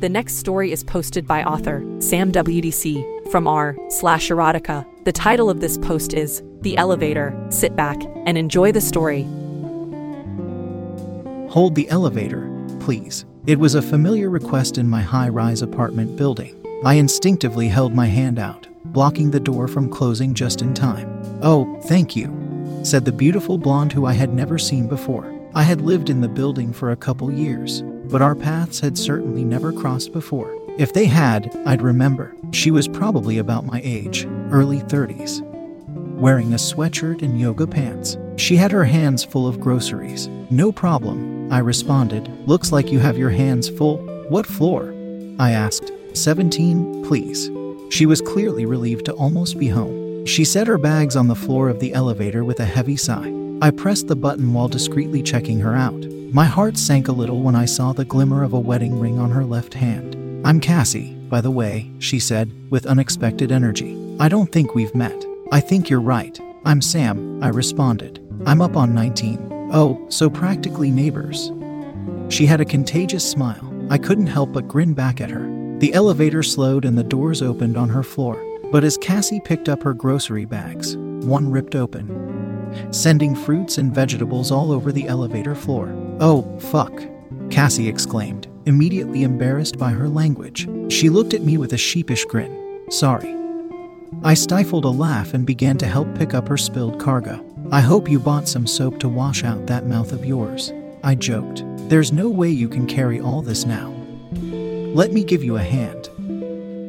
The next story is posted by author Sam WDC from r slash erotica. The title of this post is The Elevator. Sit back and enjoy the story. Hold the elevator, please. It was a familiar request in my high rise apartment building. I instinctively held my hand out, blocking the door from closing just in time. Oh, thank you, said the beautiful blonde who I had never seen before. I had lived in the building for a couple years, but our paths had certainly never crossed before. If they had, I'd remember. She was probably about my age, early 30s. Wearing a sweatshirt and yoga pants, she had her hands full of groceries. No problem, I responded. Looks like you have your hands full. What floor? I asked. 17, please. She was clearly relieved to almost be home. She set her bags on the floor of the elevator with a heavy sigh. I pressed the button while discreetly checking her out. My heart sank a little when I saw the glimmer of a wedding ring on her left hand. I'm Cassie, by the way, she said, with unexpected energy. I don't think we've met. I think you're right. I'm Sam, I responded. I'm up on 19. Oh, so practically neighbors. She had a contagious smile. I couldn't help but grin back at her. The elevator slowed and the doors opened on her floor. But as Cassie picked up her grocery bags, one ripped open, sending fruits and vegetables all over the elevator floor. Oh, fuck, Cassie exclaimed, immediately embarrassed by her language. She looked at me with a sheepish grin. Sorry. I stifled a laugh and began to help pick up her spilled cargo. I hope you bought some soap to wash out that mouth of yours. I joked. There's no way you can carry all this now. Let me give you a hand.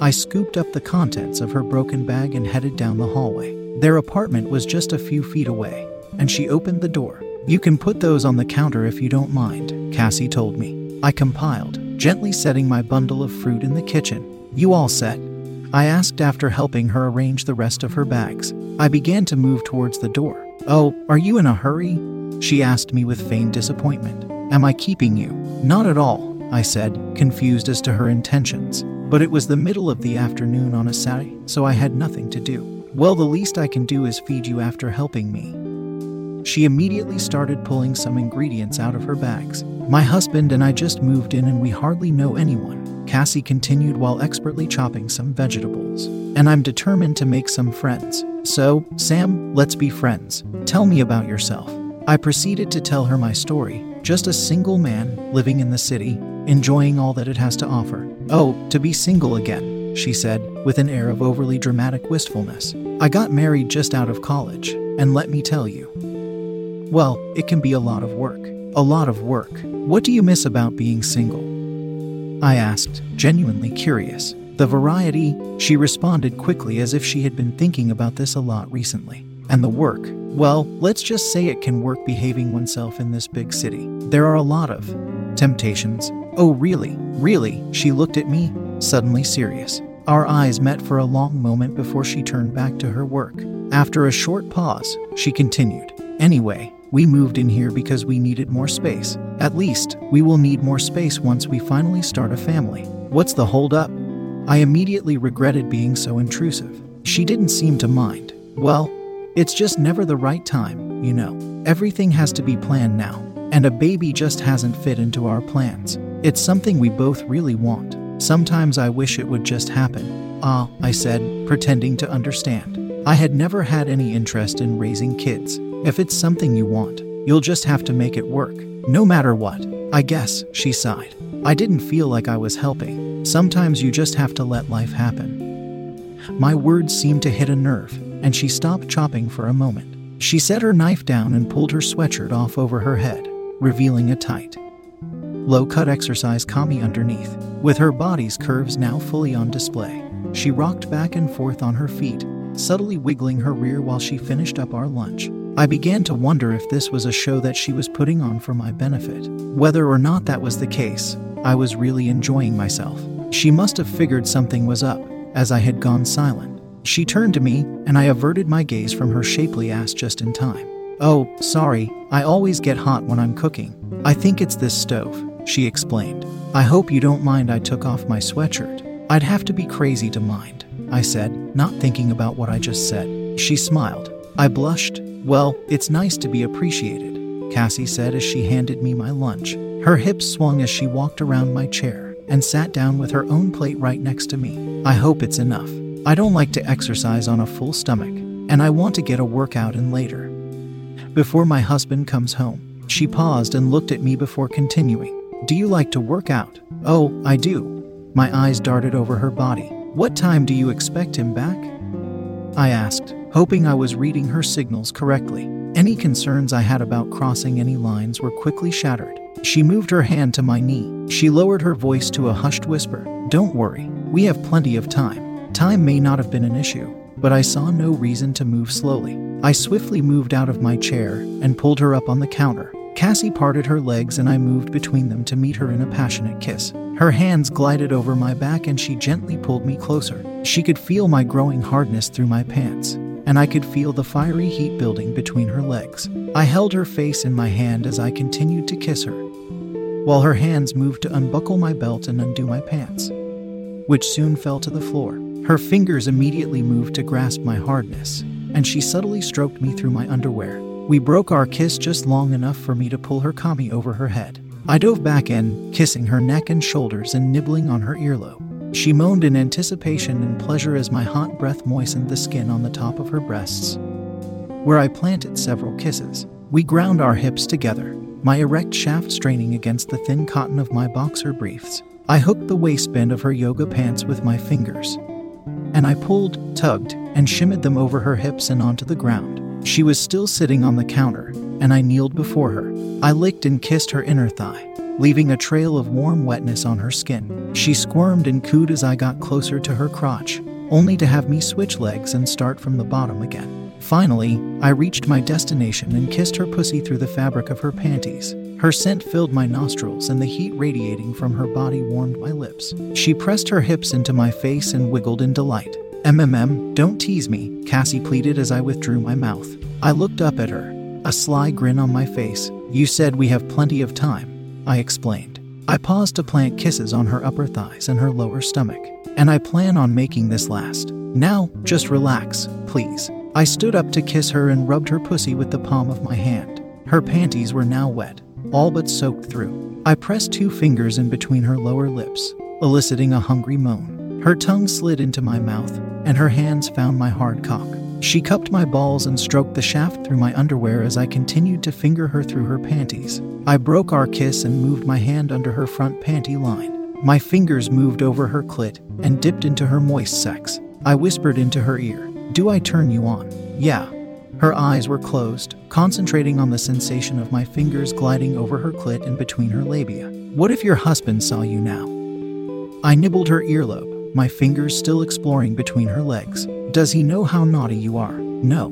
I scooped up the contents of her broken bag and headed down the hallway. Their apartment was just a few feet away, and she opened the door. You can put those on the counter if you don't mind, Cassie told me. I compiled, gently setting my bundle of fruit in the kitchen. You all set? I asked after helping her arrange the rest of her bags. I began to move towards the door. Oh, are you in a hurry? She asked me with feigned disappointment. Am I keeping you? Not at all, I said, confused as to her intentions. But it was the middle of the afternoon on a Saturday, so I had nothing to do. Well, the least I can do is feed you after helping me. She immediately started pulling some ingredients out of her bags. My husband and I just moved in and we hardly know anyone. Cassie continued while expertly chopping some vegetables. And I'm determined to make some friends. So, Sam, let's be friends. Tell me about yourself. I proceeded to tell her my story just a single man living in the city, enjoying all that it has to offer. Oh, to be single again, she said, with an air of overly dramatic wistfulness. I got married just out of college, and let me tell you. Well, it can be a lot of work. A lot of work. What do you miss about being single? I asked, genuinely curious. The variety, she responded quickly as if she had been thinking about this a lot recently. And the work, well, let's just say it can work behaving oneself in this big city. There are a lot of temptations. Oh, really? Really? She looked at me, suddenly serious. Our eyes met for a long moment before she turned back to her work. After a short pause, she continued. Anyway, we moved in here because we needed more space. At least, we will need more space once we finally start a family. What's the holdup? I immediately regretted being so intrusive. She didn't seem to mind. Well, it's just never the right time, you know. Everything has to be planned now, and a baby just hasn't fit into our plans. It's something we both really want. Sometimes I wish it would just happen. Ah, I said, pretending to understand. I had never had any interest in raising kids. If it's something you want, you'll just have to make it work, no matter what. I guess, she sighed. I didn't feel like I was helping. Sometimes you just have to let life happen. My words seemed to hit a nerve, and she stopped chopping for a moment. She set her knife down and pulled her sweatshirt off over her head, revealing a tight, low cut exercise kami underneath. With her body's curves now fully on display, she rocked back and forth on her feet, subtly wiggling her rear while she finished up our lunch. I began to wonder if this was a show that she was putting on for my benefit. Whether or not that was the case, I was really enjoying myself. She must have figured something was up, as I had gone silent. She turned to me, and I averted my gaze from her shapely ass just in time. Oh, sorry, I always get hot when I'm cooking. I think it's this stove, she explained. I hope you don't mind I took off my sweatshirt. I'd have to be crazy to mind, I said, not thinking about what I just said. She smiled. I blushed. Well, it's nice to be appreciated, Cassie said as she handed me my lunch. Her hips swung as she walked around my chair and sat down with her own plate right next to me. I hope it's enough. I don't like to exercise on a full stomach, and I want to get a workout in later. Before my husband comes home, she paused and looked at me before continuing. Do you like to work out? Oh, I do. My eyes darted over her body. What time do you expect him back? I asked, hoping I was reading her signals correctly. Any concerns I had about crossing any lines were quickly shattered. She moved her hand to my knee. She lowered her voice to a hushed whisper. Don't worry, we have plenty of time. Time may not have been an issue, but I saw no reason to move slowly. I swiftly moved out of my chair and pulled her up on the counter. Cassie parted her legs and I moved between them to meet her in a passionate kiss. Her hands glided over my back and she gently pulled me closer. She could feel my growing hardness through my pants, and I could feel the fiery heat building between her legs. I held her face in my hand as I continued to kiss her, while her hands moved to unbuckle my belt and undo my pants, which soon fell to the floor. Her fingers immediately moved to grasp my hardness, and she subtly stroked me through my underwear. We broke our kiss just long enough for me to pull her kami over her head. I dove back in, kissing her neck and shoulders and nibbling on her earlobe. She moaned in anticipation and pleasure as my hot breath moistened the skin on the top of her breasts, where I planted several kisses. We ground our hips together, my erect shaft straining against the thin cotton of my boxer briefs. I hooked the waistband of her yoga pants with my fingers, and I pulled, tugged, and shimmied them over her hips and onto the ground. She was still sitting on the counter, and I kneeled before her. I licked and kissed her inner thigh, leaving a trail of warm wetness on her skin. She squirmed and cooed as I got closer to her crotch, only to have me switch legs and start from the bottom again. Finally, I reached my destination and kissed her pussy through the fabric of her panties. Her scent filled my nostrils, and the heat radiating from her body warmed my lips. She pressed her hips into my face and wiggled in delight. MMM, don't tease me, Cassie pleaded as I withdrew my mouth. I looked up at her, a sly grin on my face. You said we have plenty of time, I explained. I paused to plant kisses on her upper thighs and her lower stomach, and I plan on making this last. Now, just relax, please. I stood up to kiss her and rubbed her pussy with the palm of my hand. Her panties were now wet, all but soaked through. I pressed two fingers in between her lower lips, eliciting a hungry moan. Her tongue slid into my mouth, and her hands found my hard cock. She cupped my balls and stroked the shaft through my underwear as I continued to finger her through her panties. I broke our kiss and moved my hand under her front panty line. My fingers moved over her clit and dipped into her moist sex. I whispered into her ear, Do I turn you on? Yeah. Her eyes were closed, concentrating on the sensation of my fingers gliding over her clit and between her labia. What if your husband saw you now? I nibbled her earlobe, my fingers still exploring between her legs. Does he know how naughty you are? No.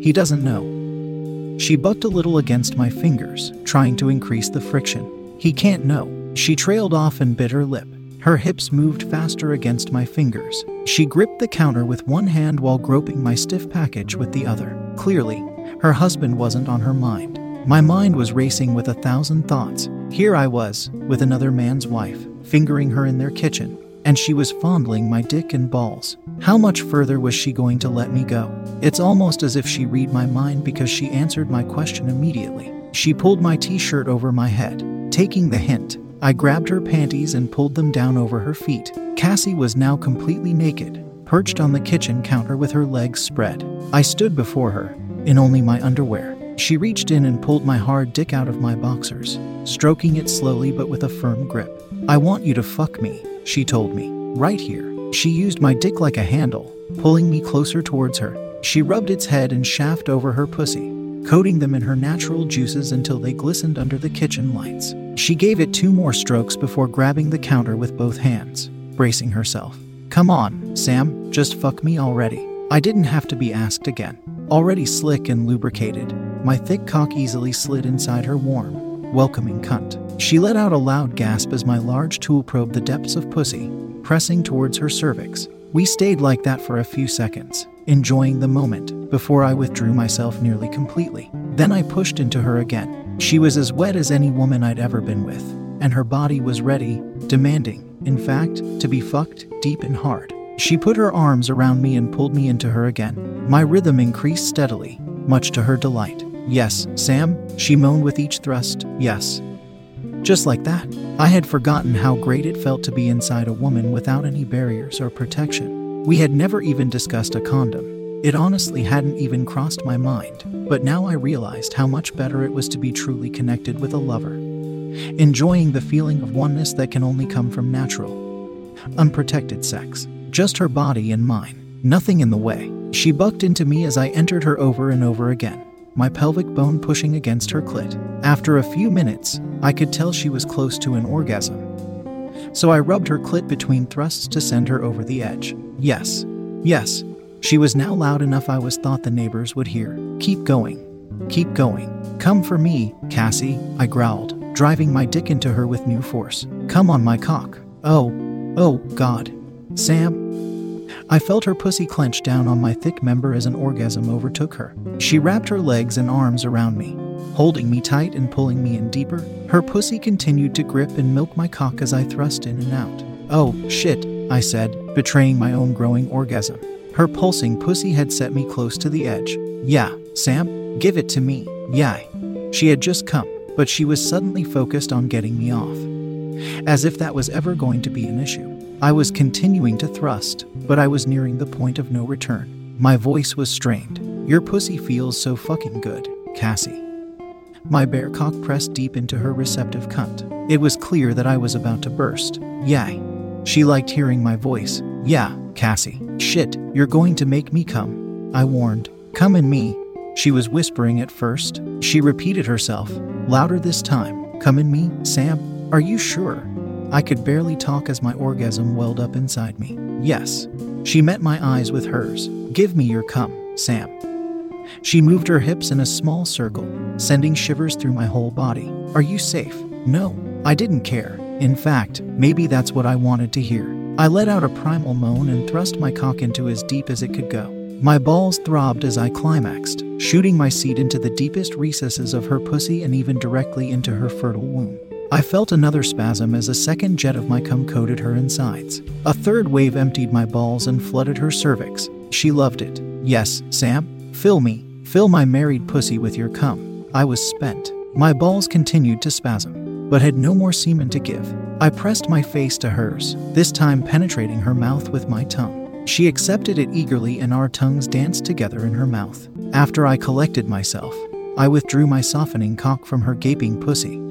He doesn't know. She bucked a little against my fingers, trying to increase the friction. He can't know. She trailed off and bit her lip. Her hips moved faster against my fingers. She gripped the counter with one hand while groping my stiff package with the other. Clearly, her husband wasn't on her mind. My mind was racing with a thousand thoughts. Here I was, with another man's wife, fingering her in their kitchen, and she was fondling my dick and balls. How much further was she going to let me go? It's almost as if she read my mind because she answered my question immediately. She pulled my t shirt over my head. Taking the hint, I grabbed her panties and pulled them down over her feet. Cassie was now completely naked, perched on the kitchen counter with her legs spread. I stood before her, in only my underwear. She reached in and pulled my hard dick out of my boxers, stroking it slowly but with a firm grip. I want you to fuck me, she told me. Right here. She used my dick like a handle, pulling me closer towards her. She rubbed its head and shaft over her pussy, coating them in her natural juices until they glistened under the kitchen lights. She gave it two more strokes before grabbing the counter with both hands, bracing herself. Come on, Sam, just fuck me already. I didn't have to be asked again. Already slick and lubricated, my thick cock easily slid inside her warm, welcoming cunt. She let out a loud gasp as my large tool probed the depths of pussy, pressing towards her cervix. We stayed like that for a few seconds, enjoying the moment, before I withdrew myself nearly completely. Then I pushed into her again. She was as wet as any woman I'd ever been with, and her body was ready, demanding, in fact, to be fucked deep and hard. She put her arms around me and pulled me into her again. My rhythm increased steadily, much to her delight. Yes, Sam, she moaned with each thrust. Yes. Just like that, I had forgotten how great it felt to be inside a woman without any barriers or protection. We had never even discussed a condom. It honestly hadn't even crossed my mind, but now I realized how much better it was to be truly connected with a lover. Enjoying the feeling of oneness that can only come from natural, unprotected sex. Just her body and mine, nothing in the way. She bucked into me as I entered her over and over again, my pelvic bone pushing against her clit. After a few minutes, I could tell she was close to an orgasm. So I rubbed her clit between thrusts to send her over the edge. Yes, yes, she was now loud enough I was thought the neighbors would hear. Keep going, keep going. Come for me, Cassie, I growled, driving my dick into her with new force. Come on my cock. Oh, oh, God. Sam, I felt her pussy clench down on my thick member as an orgasm overtook her. She wrapped her legs and arms around me, holding me tight and pulling me in deeper. Her pussy continued to grip and milk my cock as I thrust in and out. Oh, shit, I said, betraying my own growing orgasm. Her pulsing pussy had set me close to the edge. Yeah, Sam, give it to me. Yeah. She had just come, but she was suddenly focused on getting me off. As if that was ever going to be an issue. I was continuing to thrust, but I was nearing the point of no return. My voice was strained. Your pussy feels so fucking good, Cassie. My bare cock pressed deep into her receptive cunt. It was clear that I was about to burst. Yeah. She liked hearing my voice. Yeah, Cassie. Shit, you're going to make me come. I warned. Come in me. She was whispering at first. She repeated herself, louder this time. Come in me, Sam. Are you sure? I could barely talk as my orgasm welled up inside me. Yes. She met my eyes with hers. Give me your cum, Sam. She moved her hips in a small circle, sending shivers through my whole body. Are you safe? No. I didn't care. In fact, maybe that's what I wanted to hear. I let out a primal moan and thrust my cock into as deep as it could go. My balls throbbed as I climaxed, shooting my seed into the deepest recesses of her pussy and even directly into her fertile womb. I felt another spasm as a second jet of my cum coated her insides. A third wave emptied my balls and flooded her cervix. She loved it. Yes, Sam, fill me, fill my married pussy with your cum. I was spent. My balls continued to spasm, but had no more semen to give. I pressed my face to hers, this time penetrating her mouth with my tongue. She accepted it eagerly, and our tongues danced together in her mouth. After I collected myself, I withdrew my softening cock from her gaping pussy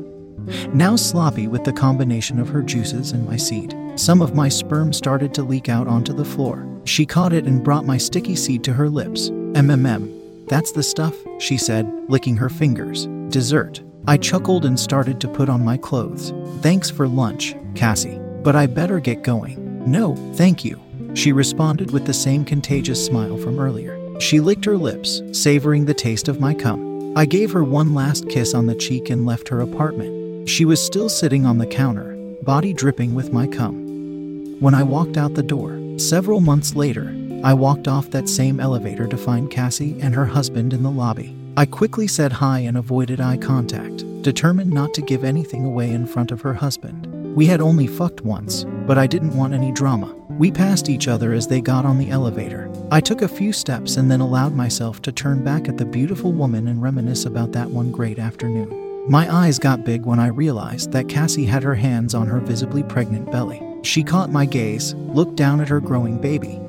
now sloppy with the combination of her juices and my seed. Some of my sperm started to leak out onto the floor. She caught it and brought my sticky seed to her lips. MMM. That's the stuff, she said, licking her fingers. Dessert. I chuckled and started to put on my clothes. Thanks for lunch, Cassie. But I better get going. No, thank you. She responded with the same contagious smile from earlier. She licked her lips, savoring the taste of my cum. I gave her one last kiss on the cheek and left her apartment. She was still sitting on the counter, body dripping with my cum. When I walked out the door, several months later, I walked off that same elevator to find Cassie and her husband in the lobby. I quickly said hi and avoided eye contact, determined not to give anything away in front of her husband. We had only fucked once, but I didn't want any drama. We passed each other as they got on the elevator. I took a few steps and then allowed myself to turn back at the beautiful woman and reminisce about that one great afternoon. My eyes got big when I realized that Cassie had her hands on her visibly pregnant belly. She caught my gaze, looked down at her growing baby,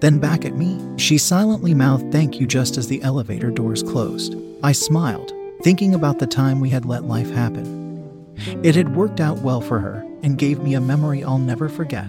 then back at me. She silently mouthed thank you just as the elevator doors closed. I smiled, thinking about the time we had let life happen. It had worked out well for her and gave me a memory I'll never forget.